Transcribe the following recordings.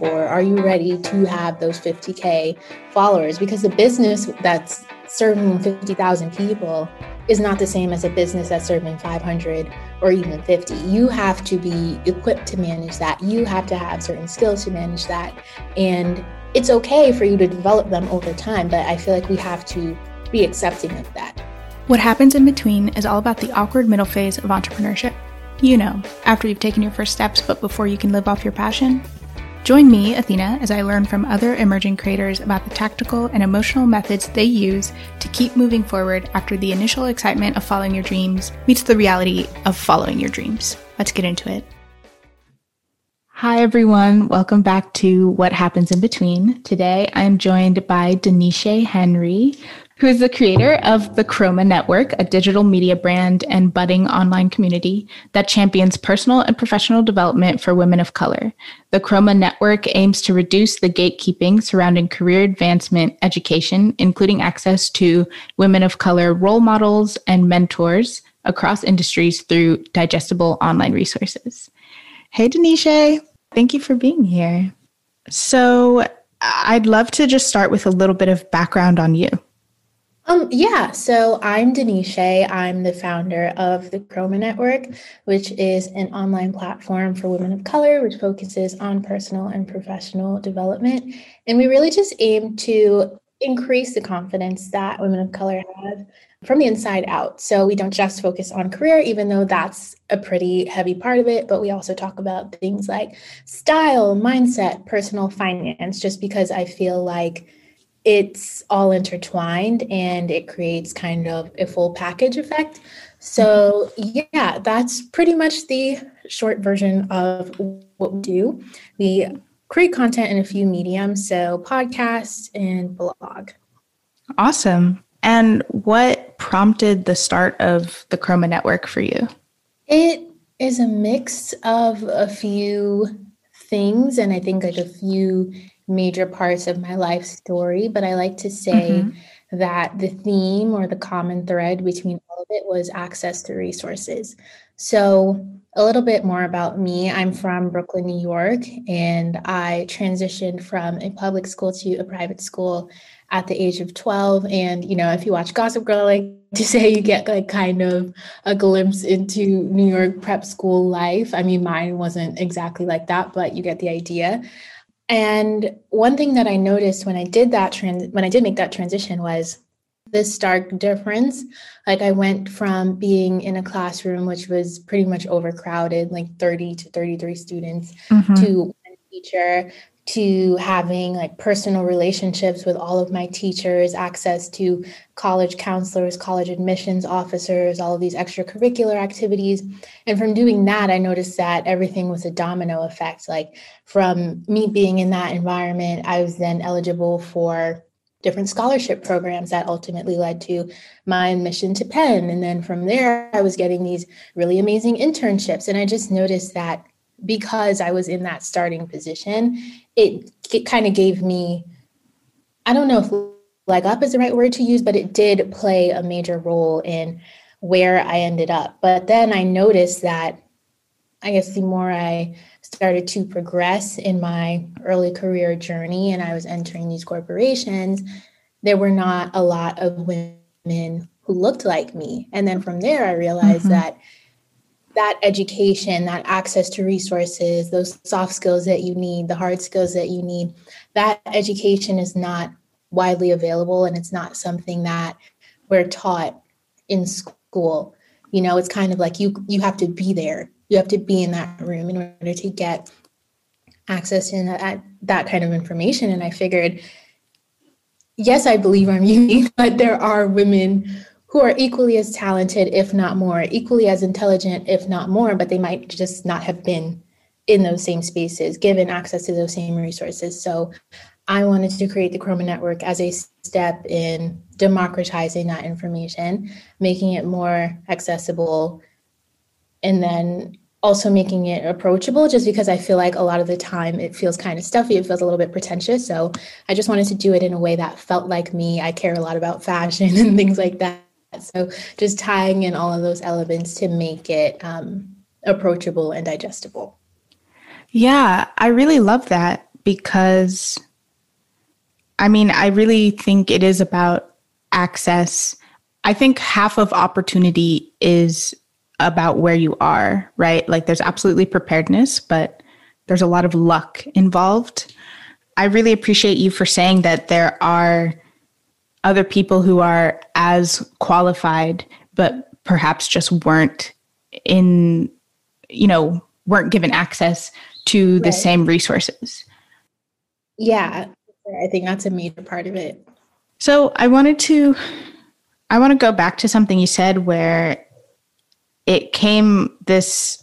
or are you ready to have those 50K followers? Because the business that's serving 50,000 people is not the same as a business that's serving 500 or even 50. You have to be equipped to manage that. You have to have certain skills to manage that. And it's okay for you to develop them over time, but I feel like we have to be accepting of that. What happens in between is all about the awkward middle phase of entrepreneurship. You know, after you've taken your first steps, but before you can live off your passion. Join me, Athena, as I learn from other emerging creators about the tactical and emotional methods they use to keep moving forward after the initial excitement of following your dreams meets the reality of following your dreams. Let's get into it. Hi, everyone. Welcome back to What Happens in Between. Today, I'm joined by Denisha Henry, who is the creator of the Chroma Network, a digital media brand and budding online community that champions personal and professional development for women of color. The Chroma Network aims to reduce the gatekeeping surrounding career advancement education, including access to women of color role models and mentors across industries through digestible online resources. Hey, Denisha, thank you for being here. So, I'd love to just start with a little bit of background on you. Um, yeah, so I'm Denisha. I'm the founder of the Chroma Network, which is an online platform for women of color, which focuses on personal and professional development. And we really just aim to increase the confidence that women of color have from the inside out. So we don't just focus on career, even though that's a pretty heavy part of it, but we also talk about things like style, mindset, personal finance, just because I feel like it's all intertwined and it creates kind of a full package effect. So, yeah, that's pretty much the short version of what we do. We create content in a few mediums, so podcast and blog. Awesome. And what prompted the start of the Chroma Network for you? It is a mix of a few things, and I think like a few major parts of my life story, but I like to say mm-hmm. that the theme or the common thread between all of it was access to resources. So, a little bit more about me. I'm from Brooklyn, New York, and I transitioned from a public school to a private school at the age of 12. And, you know, if you watch Gossip Girl, like to say you get like kind of a glimpse into New York prep school life. I mean, mine wasn't exactly like that, but you get the idea. And one thing that I noticed when I did that trans when I did make that transition was this stark difference. Like I went from being in a classroom which was pretty much overcrowded, like 30 to 33 students, mm-hmm. to one teacher to having like personal relationships with all of my teachers, access to college counselors, college admissions officers, all of these extracurricular activities. And from doing that, I noticed that everything was a domino effect. Like from me being in that environment, I was then eligible for different scholarship programs that ultimately led to my admission to Penn. And then from there, I was getting these really amazing internships. And I just noticed that because I was in that starting position, it, it kind of gave me, I don't know if leg up is the right word to use, but it did play a major role in where I ended up. But then I noticed that I guess the more I started to progress in my early career journey and I was entering these corporations, there were not a lot of women who looked like me. And then from there, I realized mm-hmm. that that education, that access to resources, those soft skills that you need, the hard skills that you need, that education is not widely available and it's not something that we're taught in school. You know, it's kind of like you you have to be there. You have to be in that room in order to get access to that, that kind of information. And I figured, yes, I believe I'm unique, but there are women who are equally as talented, if not more, equally as intelligent, if not more, but they might just not have been in those same spaces, given access to those same resources. So I wanted to create the Chroma Network as a step in democratizing that information, making it more accessible, and then also making it approachable just because I feel like a lot of the time it feels kind of stuffy, it feels a little bit pretentious. So I just wanted to do it in a way that felt like me. I care a lot about fashion and things like that. So just tying in all of those elements to make it um, approachable and digestible. Yeah, I really love that because I mean, I really think it is about access. I think half of opportunity is about where you are, right? Like there's absolutely preparedness, but there's a lot of luck involved. I really appreciate you for saying that there are other people who are as qualified, but perhaps just weren't in, you know, weren't given access to the right. same resources. Yeah, I think that's a major part of it. So I wanted to I want to go back to something you said where it came this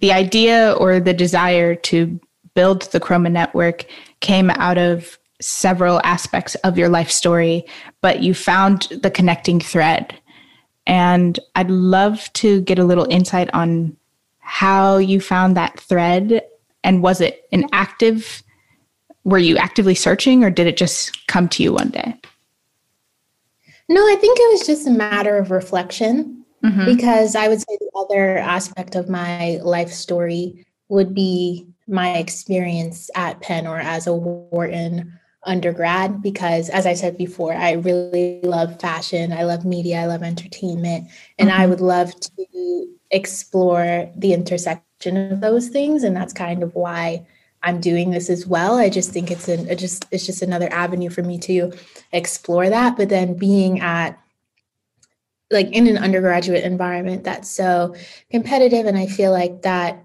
the idea or the desire to build the Chroma network came out of several aspects of your life story, but you found the connecting thread. And I'd love to get a little insight on how you found that thread and was it an active were you actively searching or did it just come to you one day? No, I think it was just a matter of reflection mm-hmm. because I would say the other aspect of my life story would be my experience at Penn or as a Wharton undergrad because as I said before, I really love fashion, I love media, I love entertainment, and mm-hmm. I would love to explore the intersection of those things and that's kind of why I'm doing this as well. I just think it's an it just it's just another avenue for me to explore that. But then being at like in an undergraduate environment that's so competitive, and I feel like that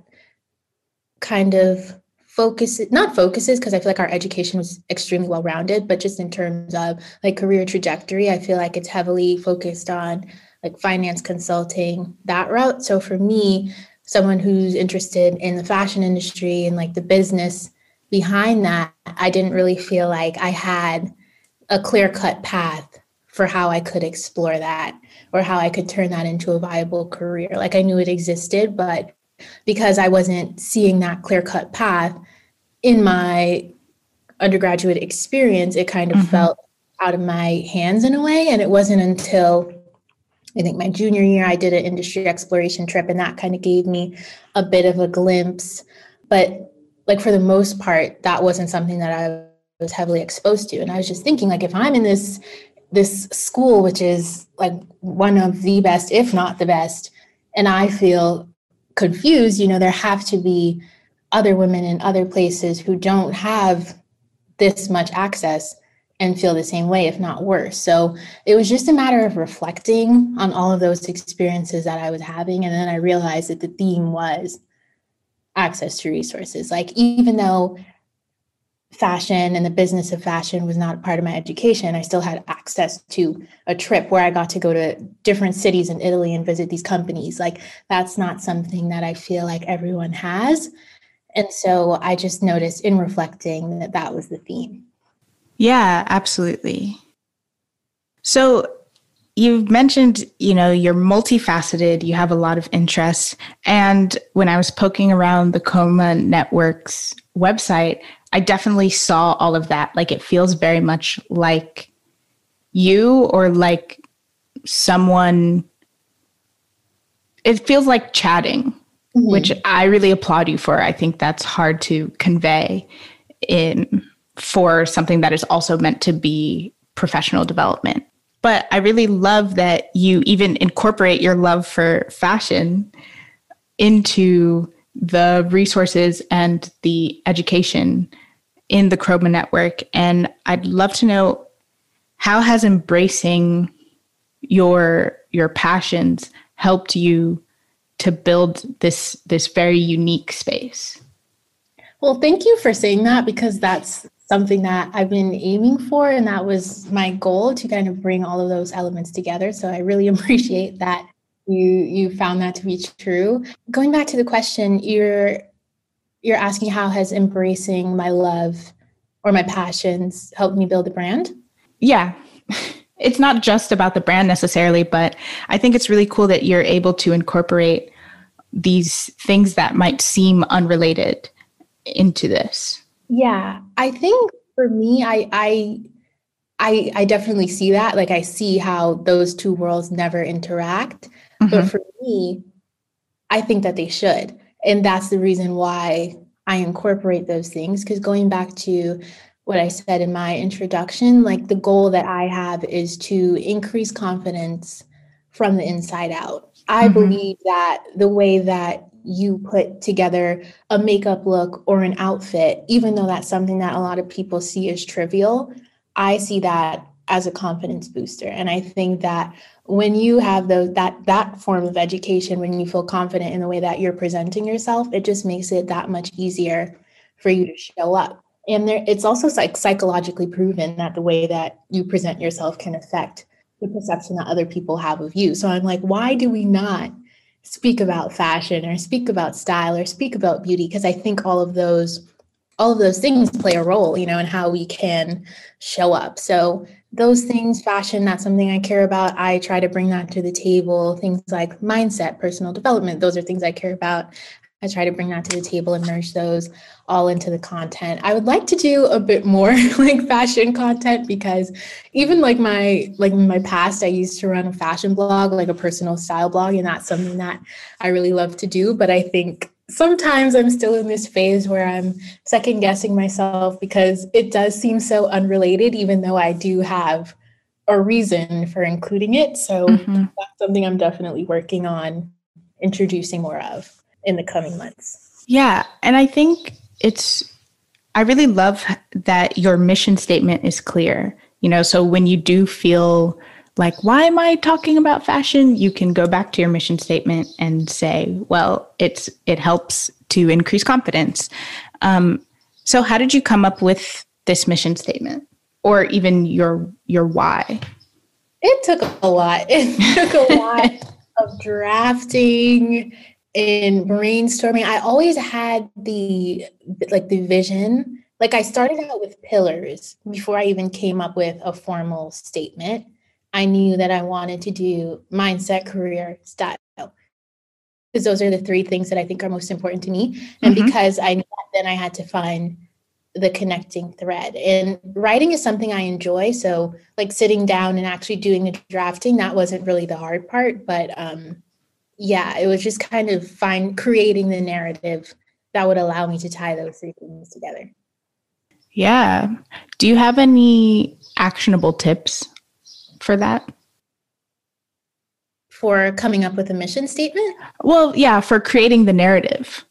kind of focuses not focuses because I feel like our education was extremely well rounded, but just in terms of like career trajectory, I feel like it's heavily focused on like finance consulting that route. So for me, someone who's interested in the fashion industry and like the business behind that, I didn't really feel like I had a clear cut path for how I could explore that or how I could turn that into a viable career. Like I knew it existed, but because I wasn't seeing that clear cut path in my undergraduate experience, it kind of mm-hmm. felt out of my hands in a way. And it wasn't until I think my junior year, I did an industry exploration trip, and that kind of gave me a bit of a glimpse. But like for the most part, that wasn't something that I was heavily exposed to. And I was just thinking, like, if I'm in this this school, which is like one of the best, if not the best, and I feel confused, you know, there have to be other women in other places who don't have this much access and feel the same way, if not worse. So it was just a matter of reflecting on all of those experiences that I was having. And then I realized that the theme was access to resources. Like, even though fashion and the business of fashion was not part of my education, I still had access to a trip where I got to go to different cities in Italy and visit these companies. Like, that's not something that I feel like everyone has. And so I just noticed in reflecting that that was the theme. Yeah, absolutely. So you've mentioned, you know, you're multifaceted, you have a lot of interests. And when I was poking around the Chroma Network's website, I definitely saw all of that. Like it feels very much like you or like someone it feels like chatting, mm-hmm. which I really applaud you for. I think that's hard to convey in for something that is also meant to be professional development. But I really love that you even incorporate your love for fashion into the resources and the education in the Chroma network. And I'd love to know how has embracing your your passions helped you to build this this very unique space? Well, thank you for saying that because that's something that I've been aiming for. And that was my goal to kind of bring all of those elements together. So I really appreciate that you you found that to be true. Going back to the question, you're you're asking how has embracing my love or my passions helped me build a brand? Yeah. It's not just about the brand necessarily, but I think it's really cool that you're able to incorporate these things that might seem unrelated into this. Yeah, I think for me, I I I, I definitely see that. Like I see how those two worlds never interact. Mm-hmm. But for me, I think that they should. And that's the reason why I incorporate those things. Because going back to what I said in my introduction, like the goal that I have is to increase confidence from the inside out. I mm-hmm. believe that the way that you put together a makeup look or an outfit, even though that's something that a lot of people see as trivial, I see that as a confidence booster. And I think that when you have those that that form of education, when you feel confident in the way that you're presenting yourself, it just makes it that much easier for you to show up. And there, it's also like psychologically proven that the way that you present yourself can affect the perception that other people have of you. So I'm like, why do we not speak about fashion or speak about style or speak about beauty? Because I think all of those all of those things play a role, you know, in how we can show up. So those things, fashion, that's something I care about. I try to bring that to the table. Things like mindset, personal development, those are things I care about. I try to bring that to the table and merge those all into the content. I would like to do a bit more like fashion content because even like my like in my past I used to run a fashion blog, like a personal style blog and that's something that I really love to do, but I think sometimes I'm still in this phase where I'm second guessing myself because it does seem so unrelated even though I do have a reason for including it. So mm-hmm. that's something I'm definitely working on introducing more of in the coming months. Yeah. And I think it's, I really love that your mission statement is clear. You know, so when you do feel like, why am I talking about fashion? You can go back to your mission statement and say, well, it's it helps to increase confidence. Um, so, how did you come up with this mission statement, or even your your why? It took a lot. It took a lot of drafting and brainstorming, I always had the like the vision. Like I started out with pillars before I even came up with a formal statement. I knew that I wanted to do mindset, career, style. Because those are the three things that I think are most important to me. And mm-hmm. because I knew that, then I had to find the connecting thread. And writing is something I enjoy. So like sitting down and actually doing the drafting, that wasn't really the hard part. But um yeah, it was just kind of find creating the narrative that would allow me to tie those three things together. Yeah. Do you have any actionable tips for that? For coming up with a mission statement? Well, yeah, for creating the narrative.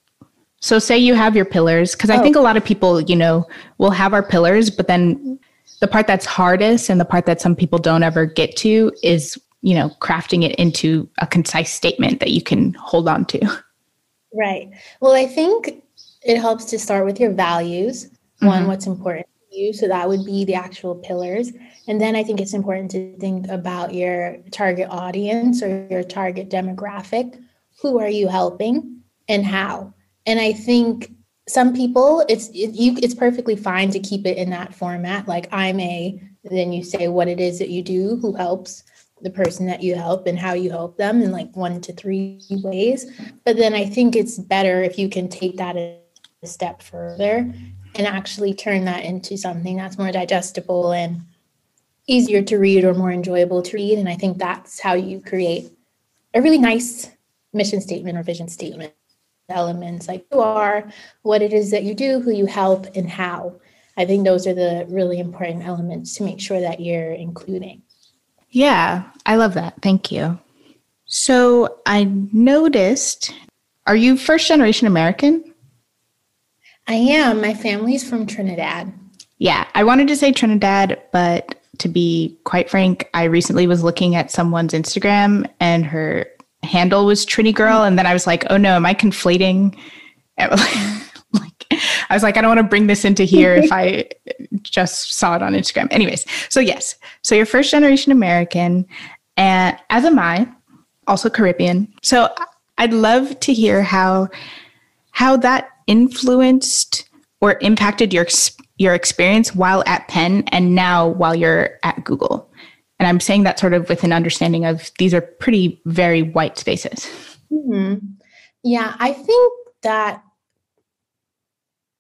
So, say you have your pillars, because I think a lot of people, you know, will have our pillars, but then the part that's hardest and the part that some people don't ever get to is you know, crafting it into a concise statement that you can hold on to. Right. Well, I think it helps to start with your values. Mm-hmm. One, what's important you. So that would be the actual pillars. And then I think it's important to think about your target audience or your target demographic. Who are you helping and how? And I think some people it's it, you it's perfectly fine to keep it in that format like i'm a then you say what it is that you do who helps the person that you help and how you help them in like one to three ways. But then I think it's better if you can take that a step further and actually turn that into something that's more digestible and easier to read or more enjoyable to read. And I think that's how you create a really nice mission statement or vision statement elements like who are, what it is that you do, who you help, and how. I think those are the really important elements to make sure that you're including. Yeah, I love that. Thank you. So I noticed, are you first generation American? I am. My family's from Trinidad. Yeah, I wanted to say Trinidad, but to be quite frank, I recently was looking at someone's Instagram and her handle was Trini Girl. And then I was like, oh no, am I conflating? I was like, I don't want to bring this into here if I just saw it on Instagram. Anyways, so yes, so you're first generation American, and as am I, also Caribbean. So I'd love to hear how how that influenced or impacted your your experience while at Penn and now while you're at Google. And I'm saying that sort of with an understanding of these are pretty very white spaces. Mm-hmm. Yeah, I think that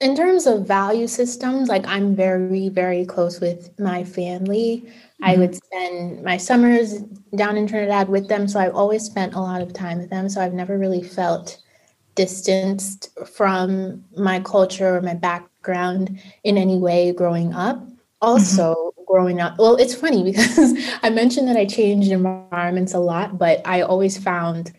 in terms of value systems, like I'm very, very close with my family. Mm-hmm. I would spend my summers down in Trinidad with them. So I've always spent a lot of time with them. So I've never really felt distanced from my culture or my background in any way growing up. Also, mm-hmm. growing up, well, it's funny because I mentioned that I changed environments a lot, but I always found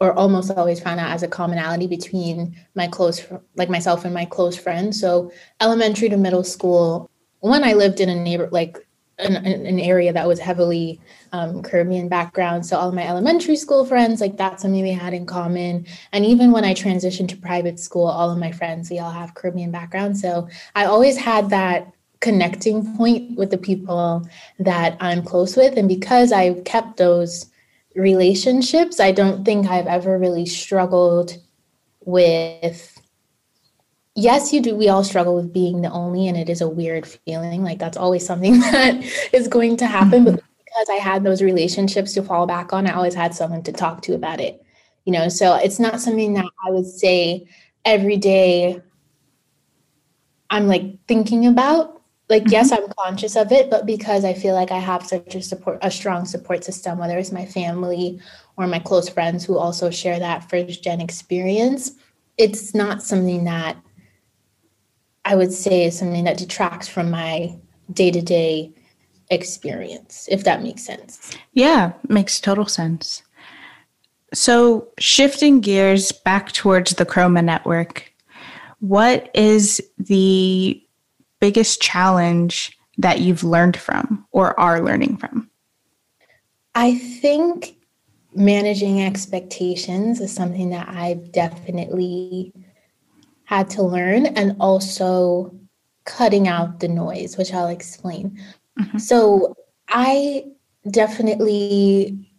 or almost always found out as a commonality between my close like myself and my close friends so elementary to middle school when i lived in a neighbor like an, an area that was heavily um, caribbean background. So all of my elementary school friends like that's something we had in common. And even when i transitioned to private school all of my friends we all have caribbean background. So i always had that connecting point with the people that i'm close with. And because i kept those relationships, I don't think I've ever really struggled with. Yes, you do. We all struggle with being the only, and it is a weird feeling. Like that's always something that is going to happen. But because I had those relationships to fall back on, I always had someone to talk to about it. You know, so it's not something that I would say every day I'm like thinking about like mm-hmm. yes i'm conscious of it but because i feel like i have such a support a strong support system whether it's my family or my close friends who also share that first gen experience it's not something that i would say is something that detracts from my day-to-day experience if that makes sense yeah makes total sense so shifting gears back towards the chroma network what is the biggest challenge that you've learned from or are learning from? I think managing expectations is something that I've definitely had to learn and also cutting out the noise, which I'll explain. Mm-hmm. So I definitely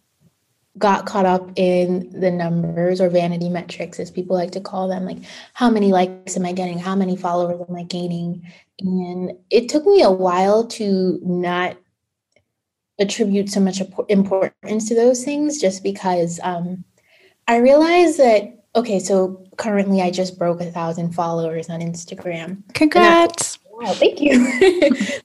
got caught up in the numbers or vanity metrics, as people like to call them. Like, how many likes am I getting? How many followers am I gaining? And it took me a while to not attribute so much importance to those things just because um, I realized that, okay, so currently I just broke a thousand followers on Instagram. Congrats wow, thank you.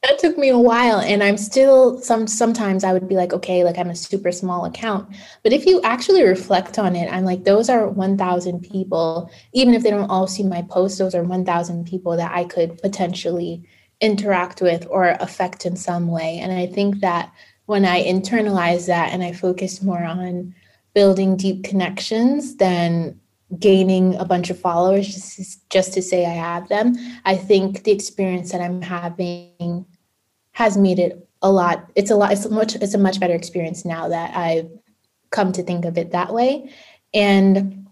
that took me a while. And I'm still some sometimes I would be like, okay, like I'm a super small account. But if you actually reflect on it, I'm like, those are 1,000 people. Even if they don't all see my posts, those are 1,000 people that I could potentially interact with or affect in some way. And I think that when I internalize that and I focus more on building deep connections, then gaining a bunch of followers just, just to say I have them. I think the experience that I'm having has made it a lot. It's a lot. It's a much. It's a much better experience now that I've come to think of it that way. And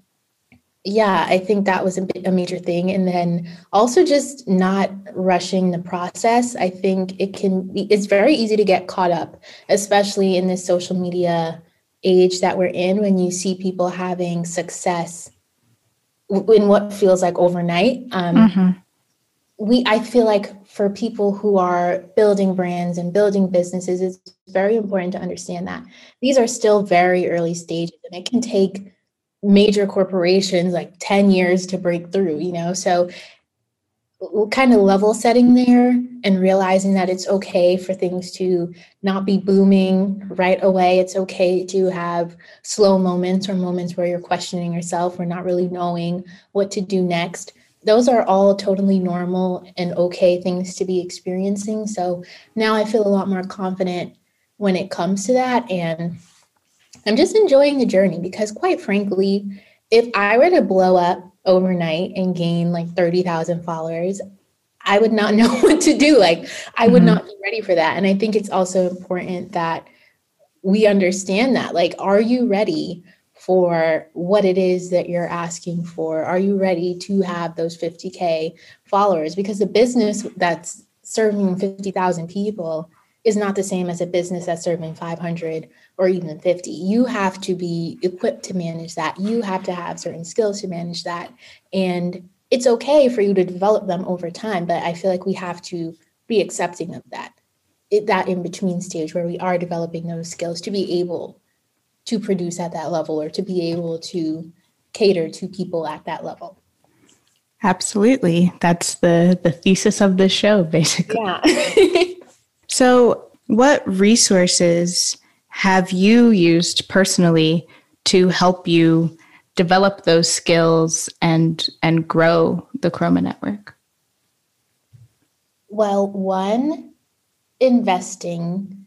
yeah, I think that was a, a major thing. And then also just not rushing the process. I think it can be. It's very easy to get caught up, especially in this social media age that we're in when you see people having success in what feels like overnight. Um, mm-hmm. We, I feel like for people who are building brands and building businesses, it's very important to understand that these are still very early stages, and it can take major corporations like 10 years to break through. You know, so kind of level setting there and realizing that it's okay for things to not be booming right away. It's okay to have slow moments or moments where you're questioning yourself or not really knowing what to do next. Those are all totally normal and okay things to be experiencing. So now I feel a lot more confident when it comes to that. And I'm just enjoying the journey because, quite frankly, if I were to blow up overnight and gain like 30,000 followers, I would not know what to do. Like, I would mm-hmm. not be ready for that. And I think it's also important that we understand that. Like, are you ready for what it is that you're asking for? Are you ready to have those 50K followers? Because the business that's serving 50,000 people is not the same as a business that's serving 500 or even 50. You have to be equipped to manage that. You have to have certain skills to manage that. And it's okay for you to develop them over time, but I feel like we have to be accepting of that. It, that in between stage where we are developing those skills to be able to produce at that level or to be able to cater to people at that level. Absolutely. That's the the thesis of the show basically. Yeah. So, what resources have you used personally to help you develop those skills and and grow the Chroma network? Well, one, investing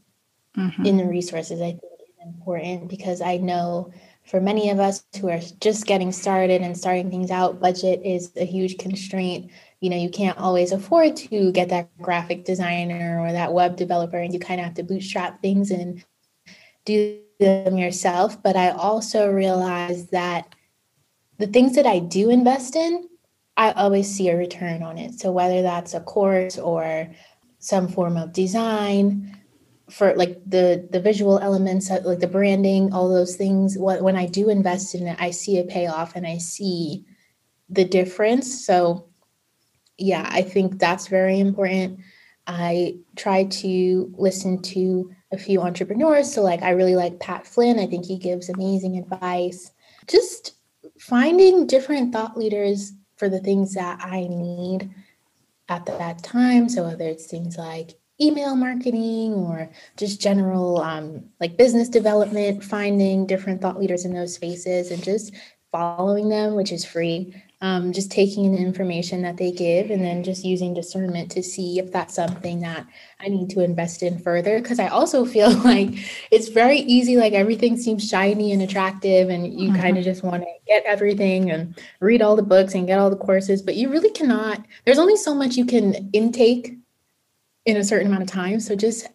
mm-hmm. in the resources I think is important because I know for many of us who are just getting started and starting things out, budget is a huge constraint. You know, you can't always afford to get that graphic designer or that web developer, and you kind of have to bootstrap things and do them yourself. But I also realize that the things that I do invest in, I always see a return on it. So whether that's a course or some form of design, for like the the visual elements uh, like the branding all those things what when i do invest in it i see a payoff and i see the difference so yeah i think that's very important i try to listen to a few entrepreneurs. So like i really like pat flynn. I think he gives amazing advice. Just finding different thought leaders for the things that i need at that time. So whether it's things like email marketing or just general um, like business development, finding different thought leaders in those spaces and just following them, which is free. Um, just taking in the information that they give and then just using discernment to see if that's something that I need to invest in further. Because I also feel like it's very easy, like everything seems shiny and attractive, and you mm-hmm. kind of just want to get everything and read all the books and get all the courses, but you really cannot, there's only so much you can intake in a certain amount of time. So just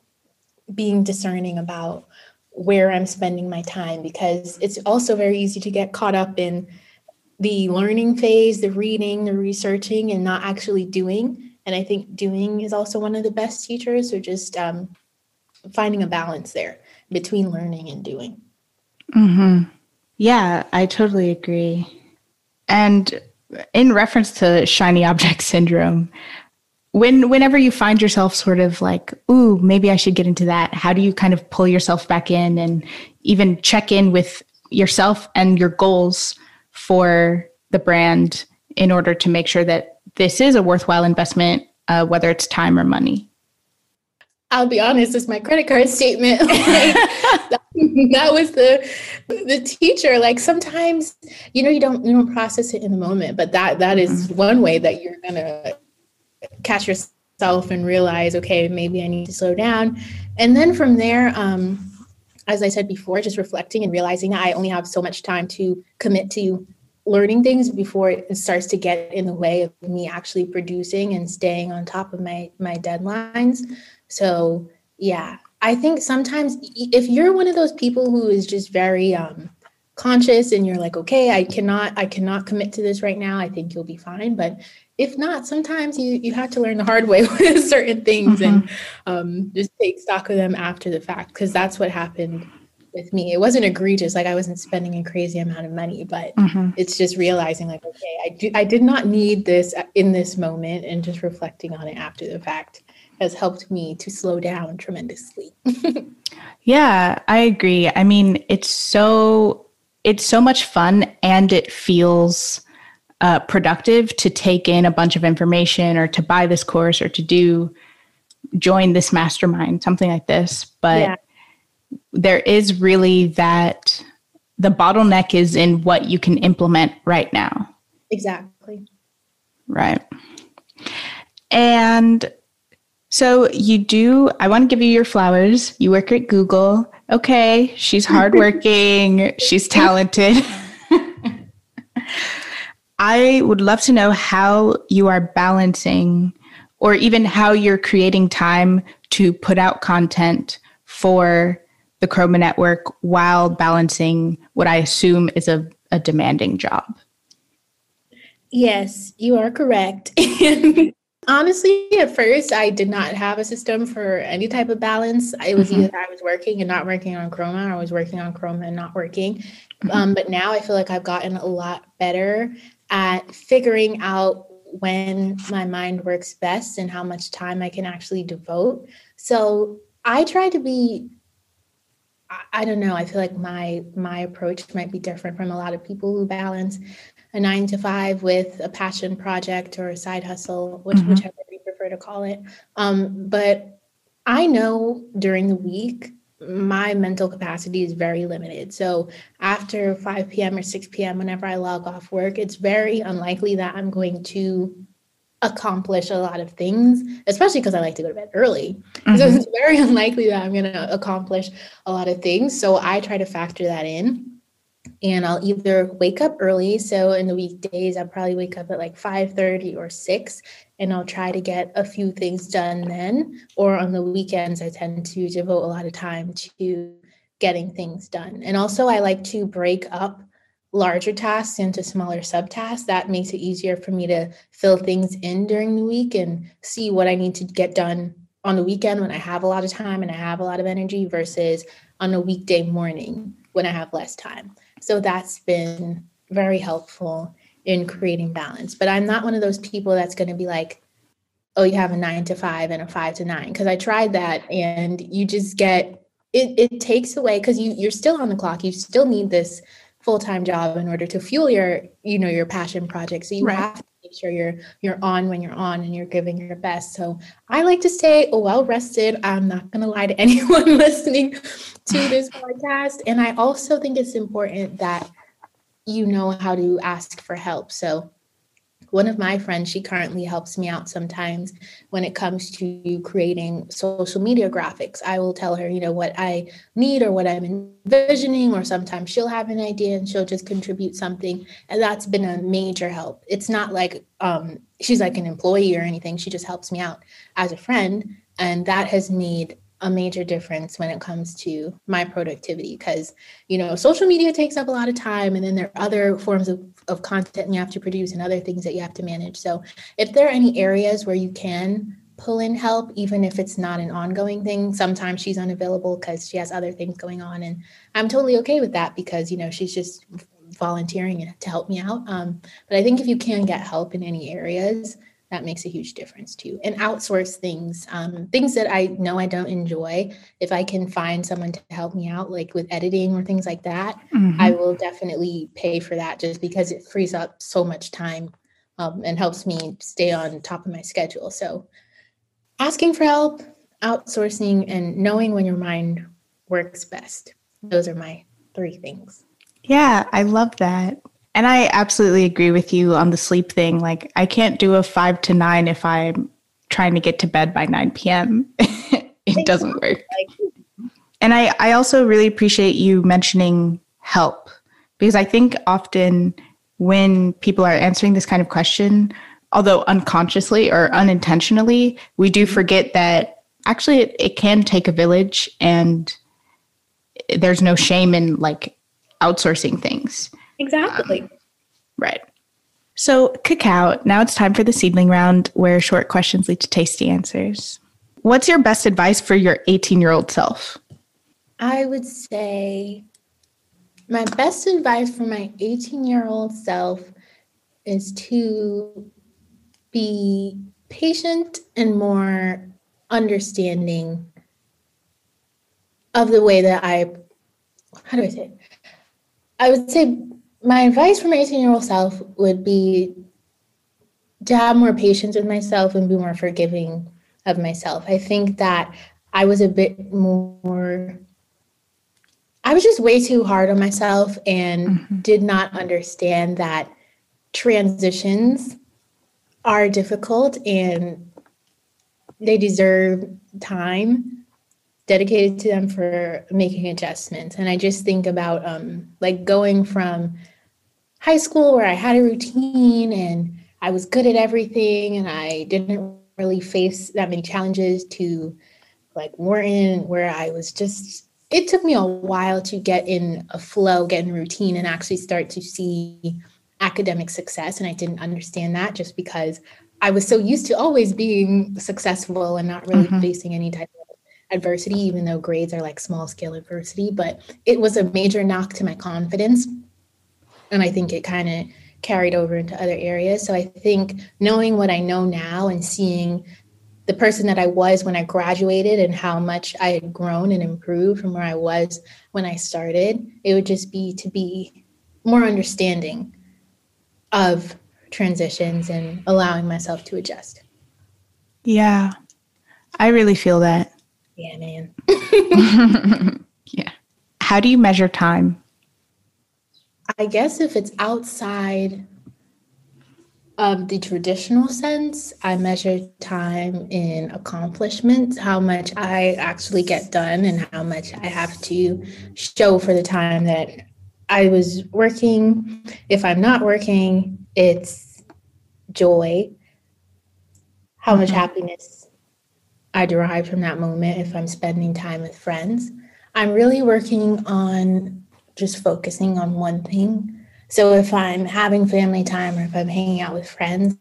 being discerning about where I'm spending my time because it's also very easy to get caught up in the learning phase, the reading, the researching, and not actually doing. And I think doing is also one of the best teachers. So just um, finding a balance there between learning and doing. Hmm. Yeah, I totally agree. And in reference to shiny object syndrome, when whenever you find yourself sort of like ooh maybe i should get into that how do you kind of pull yourself back in and even check in with yourself and your goals for the brand in order to make sure that this is a worthwhile investment uh, whether it's time or money I'll be honest, it's my credit card statement. like, that, that was the the teacher. Like sometimes, you know, you don't you don't process it in the moment, but that that is mm-hmm. one way that you're gonna catch yourself and realize, okay, maybe I need to slow down. And then from there, um, as I said before, just reflecting and realizing that I only have so much time to commit to learning things before it starts to get in the way of me actually producing and staying on top of my my deadlines. So yeah, I think sometimes if you're one of those people who is just very um, conscious and you're like, okay, I cannot I cannot commit to this right now. I think you'll be fine. But if not, sometimes you you have to learn the hard way with certain things mm-hmm. and um, just take stock of them after the fact because that's what happened with me. It wasn't egregious, like I wasn't spending a crazy amount of money, but mm-hmm. it's just realizing like, okay, I do I did not need this in this moment, and just reflecting on it after the fact has helped me to slow down tremendously. yeah, I agree. I mean, it's so it's so much fun and it feels uh, productive to take in a bunch of information or to buy this course or to do join this mastermind, something like this. But yeah. there is really that the bottleneck is in what you can implement right now. Exactly. Right. And so you do, I want to give you your flowers. You work at Google. Okay, she's hardworking, she's talented. I would love to know how you are balancing or even how you're creating time to put out content for the Chroma network while balancing what I assume is a, a demanding job. Yes, you are correct. Honestly, at first, I did not have a system for any type of balance. It was mm-hmm. either I was working and not working on Chroma, or I was working on Chroma and not working. Mm-hmm. Um, but now I feel like I've gotten a lot better at figuring out when my mind works best and how much time I can actually devote. So I try to be I don't know, I feel like my my approach might be different from a lot of people who balance a 9 to 5 with a passion project or a side hustle, which mm-hmm. whichever you prefer to call it. Um, but I know during the week my mental capacity is very limited. So after 5 p.m. or 6 p.m., whenever I log off work, it's very unlikely that I'm going to accomplish a lot of things, especially because I like to go to bed early. Mm-hmm. So it's very unlikely that I'm going to accomplish a lot of things. So I try to factor that in. And I'll either wake up early. So in the weekdays, I'll probably wake up at like 5:30 or 6 and I'll try to get a few things done then. Or on the weekends, I tend to devote a lot of time to getting things done. And also, I like to break up larger tasks into smaller subtasks. That makes it easier for me to fill things in during the week and see what I need to get done on the weekend when I have a lot of time and I have a lot of energy versus on a weekday morning when I have less time. So that's been very helpful in creating balance. But I'm not one of those people that's going to be like, oh, you have a nine to five and a five to nine. Cause I tried that and you just get it, it takes away because you you're still on the clock. You still need this full-time job in order to fuel your, you know, your passion project. So you right. have to make sure you're you're on when you're on and you're giving your best. So I like to stay well rested. I'm not gonna lie to anyone listening to this podcast. And I also think it's important that you know how to ask for help. So one of my friends, she currently helps me out sometimes when it comes to creating social media graphics. I will tell her, you know, what I need or what I'm envisioning, or sometimes she'll have an idea and she'll just contribute something. And that's been a major help. It's not like um, she's like an employee or anything, she just helps me out as a friend. And that has made a major difference when it comes to my productivity because you know social media takes up a lot of time and then there are other forms of, of content you have to produce and other things that you have to manage. So if there are any areas where you can pull in help even if it's not an ongoing thing sometimes she's unavailable because she has other things going on and i'm totally okay with that because you know she's just volunteering to help me out. Um, but i think if you can get help in any areas that makes a huge difference too. And outsource things, um, things that I know I don't enjoy. If I can find someone to help me out, like with editing or things like that, mm-hmm. I will definitely pay for that just because it frees up so much time um, and helps me stay on top of my schedule. So, asking for help, outsourcing, and knowing when your mind works best. Those are my three things. Yeah, I love that. And I absolutely agree with you on the sleep thing. Like, I can't do a five to nine if I'm trying to get to bed by 9 p.m. it doesn't work. And I, I also really appreciate you mentioning help because I think often when people are answering this kind of question, although unconsciously or unintentionally, we do forget that actually it, it can take a village and there's no shame in like outsourcing things. Exactly. Um, right. So, cacao, now it's time for the seedling round where short questions lead to tasty answers. What's your best advice for your 18 year old self? I would say my best advice for my 18 year old self is to be patient and more understanding of the way that I, how do I say it? I would say my advice for my 18 year old self would be to have more patience with myself and be more forgiving of myself. I think that I was a bit more, I was just way too hard on myself and mm-hmm. did not understand that transitions are difficult and they deserve time dedicated to them for making adjustments. And I just think about um, like going from high school where I had a routine and I was good at everything and I didn't really face that many challenges to like Wharton where I was just it took me a while to get in a flow, get in routine and actually start to see academic success. And I didn't understand that just because I was so used to always being successful and not really mm-hmm. facing any type of adversity even though grades are like small scale adversity. But it was a major knock to my confidence and I think it kind of carried over into other areas. So I think knowing what I know now and seeing the person that I was when I graduated and how much I had grown and improved from where I was when I started, it would just be to be more understanding of transitions and allowing myself to adjust. Yeah, I really feel that. Yeah, man. yeah. How do you measure time? I guess if it's outside of the traditional sense, I measure time in accomplishments, how much I actually get done, and how much I have to show for the time that I was working. If I'm not working, it's joy, how much mm-hmm. happiness I derive from that moment if I'm spending time with friends. I'm really working on just focusing on one thing so if I'm having family time or if I'm hanging out with friends,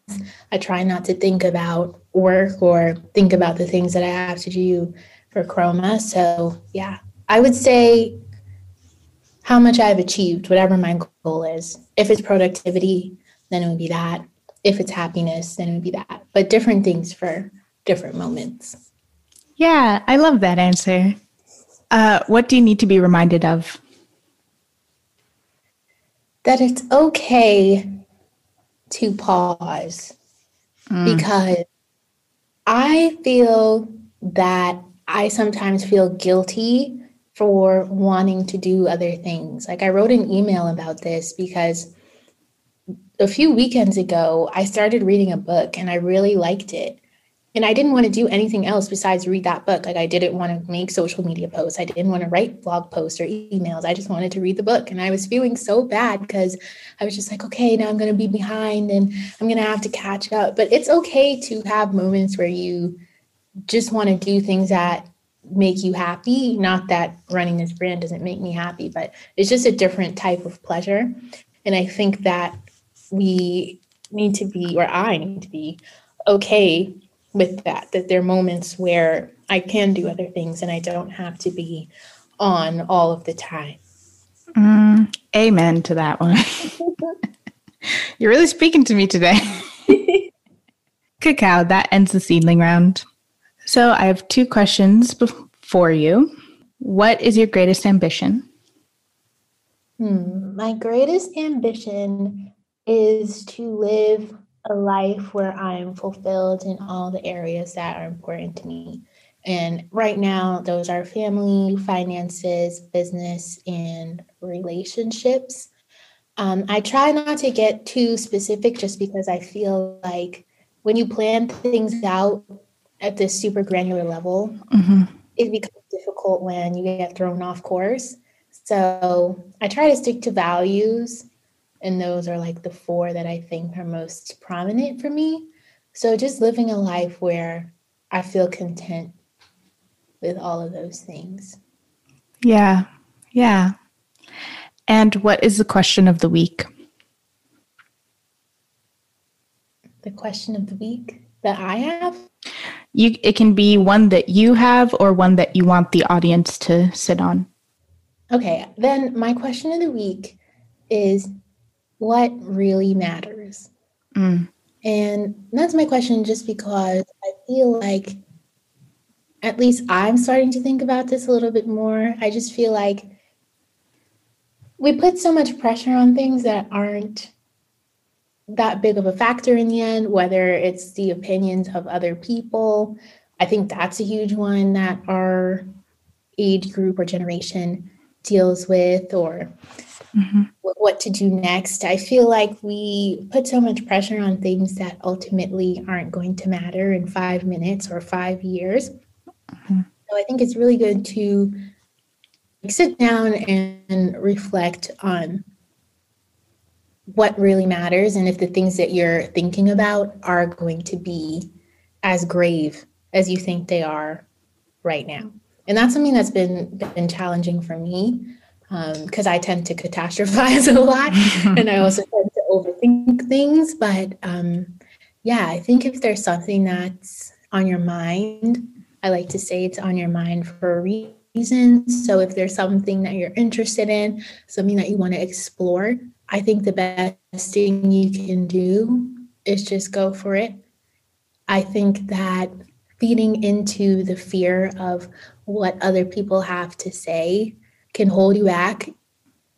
I try not to think about work or think about the things that I have to do for Chroma. So yeah, I would say how much I've achieved, whatever my goal is. If it's productivity, then it would be that. If it's happiness, then it would be that. But different things for different moments. Yeah, I love that answer. Uh, what do you need to be reminded of? That it's okay to pause mm. because I feel that I sometimes feel guilty for wanting to do other things. Like I wrote an email about this because a few weekends ago, I started reading a book and I really liked it and I didn't want to do anything else besides read that book. Like I didn't want to make social media posts. I didn't want to write blog posts or emails. I just wanted to read the book. And I was feeling so bad because I was just like, okay, now I'm going to be behind and I'm going to have to catch up. But it's okay to have moments where you just want to do things that make you happy. Not that running this brand doesn't make me happy, but it's just a different type of pleasure. And I think that we need to be, or I need to be, okay with that, that there are moments where I can do other things and I don't have to be on all of the time. Mm, amen to that one. You're really speaking to me today. Cacao, that ends the seedling round. So I have two questions for you. What is your greatest ambition? Hmm, my greatest ambition is to live a life where I'm fulfilled in all the areas that are important to me. And right now, those are family, finances, business, and relationships. Um, I try not to get too specific just because I feel like when you plan things out at this super granular level, mm-hmm. it becomes difficult when you get thrown off course. So I try to stick to values and those are like the four that I think are most prominent for me. So just living a life where I feel content with all of those things. Yeah. Yeah. And what is the question of the week? The question of the week that I have? You it can be one that you have or one that you want the audience to sit on. Okay, then my question of the week is what really matters? Mm. And that's my question, just because I feel like at least I'm starting to think about this a little bit more. I just feel like we put so much pressure on things that aren't that big of a factor in the end, whether it's the opinions of other people. I think that's a huge one that our age group or generation deals with, or mm-hmm. what to do next. I feel like we put so much pressure on things that ultimately aren't going to matter in five minutes or five years. Mm-hmm. So I think it's really good to sit down and reflect on what really matters and if the things that you're thinking about are going to be as grave as you think they are right now and that's something that's been been challenging for me because um, I tend to catastrophize a lot and I also tend to overthink things. But um, yeah, I think if there's something that's on your mind, I like to say it's on your mind for a reason. So if there's something that you're interested in, something that you want to explore, I think the best thing you can do is just go for it. I think that feeding into the fear of what other people have to say can hold you back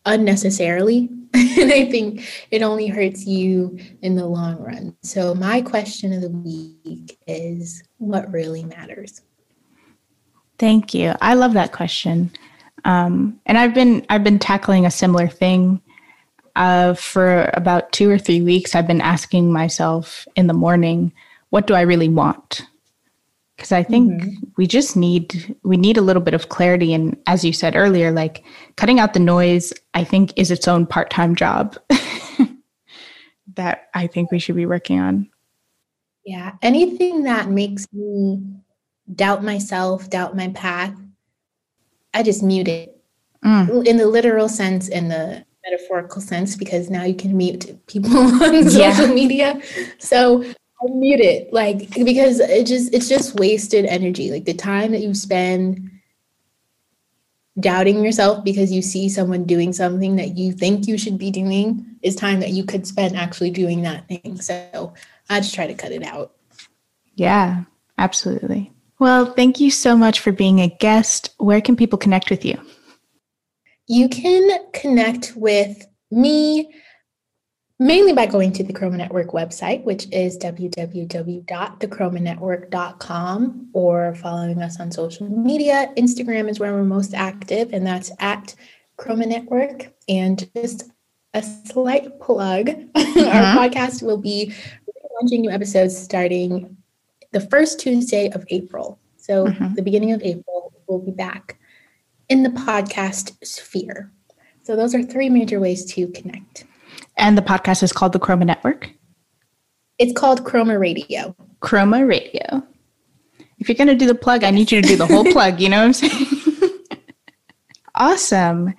unnecessarily. and I think it only hurts you in the long run. So, my question of the week is what really matters? Thank you. I love that question. Um, and I've been I've been tackling a similar thing uh, for about two or three weeks. I've been asking myself in the morning, what do I really want? Because I think mm-hmm. we just need we need a little bit of clarity. And as you said earlier, like cutting out the noise, I think is its own part time job that I think we should be working on. Yeah, anything that makes me doubt myself, doubt my path, I just mute it. Mm. In the literal sense, in the metaphorical sense, because now you can mute people on yeah. social media. So mute it, like because it just it's just wasted energy. Like the time that you spend doubting yourself because you see someone doing something that you think you should be doing is time that you could spend actually doing that thing. So I just try to cut it out. Yeah, absolutely. Well, thank you so much for being a guest. Where can people connect with you? You can connect with me mainly by going to the Chroma Network website, which is www.thechromanetwork.com, or following us on social media. Instagram is where we're most active, and that's at Chroma Network. And just a slight plug mm-hmm. our podcast will be launching new episodes starting the first Tuesday of April. So, mm-hmm. the beginning of April, we'll be back in the podcast sphere. So, those are three major ways to connect. And the podcast is called the Chroma Network? It's called Chroma Radio. Chroma Radio. If you're going to do the plug, I need you to do the whole plug. You know what I'm saying? awesome.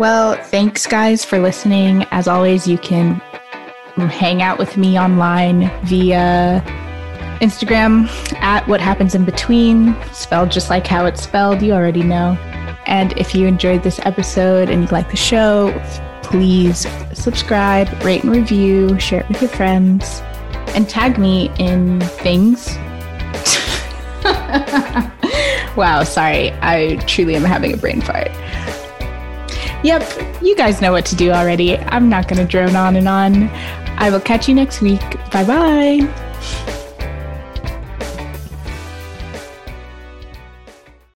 Well, thanks, guys, for listening. As always, you can hang out with me online via Instagram at what happens in between, spelled just like how it's spelled. You already know. And if you enjoyed this episode and you like the show, please subscribe, rate and review, share it with your friends, and tag me in things. wow, sorry. I truly am having a brain fart. Yep, you guys know what to do already. I'm not going to drone on and on. I will catch you next week. Bye bye.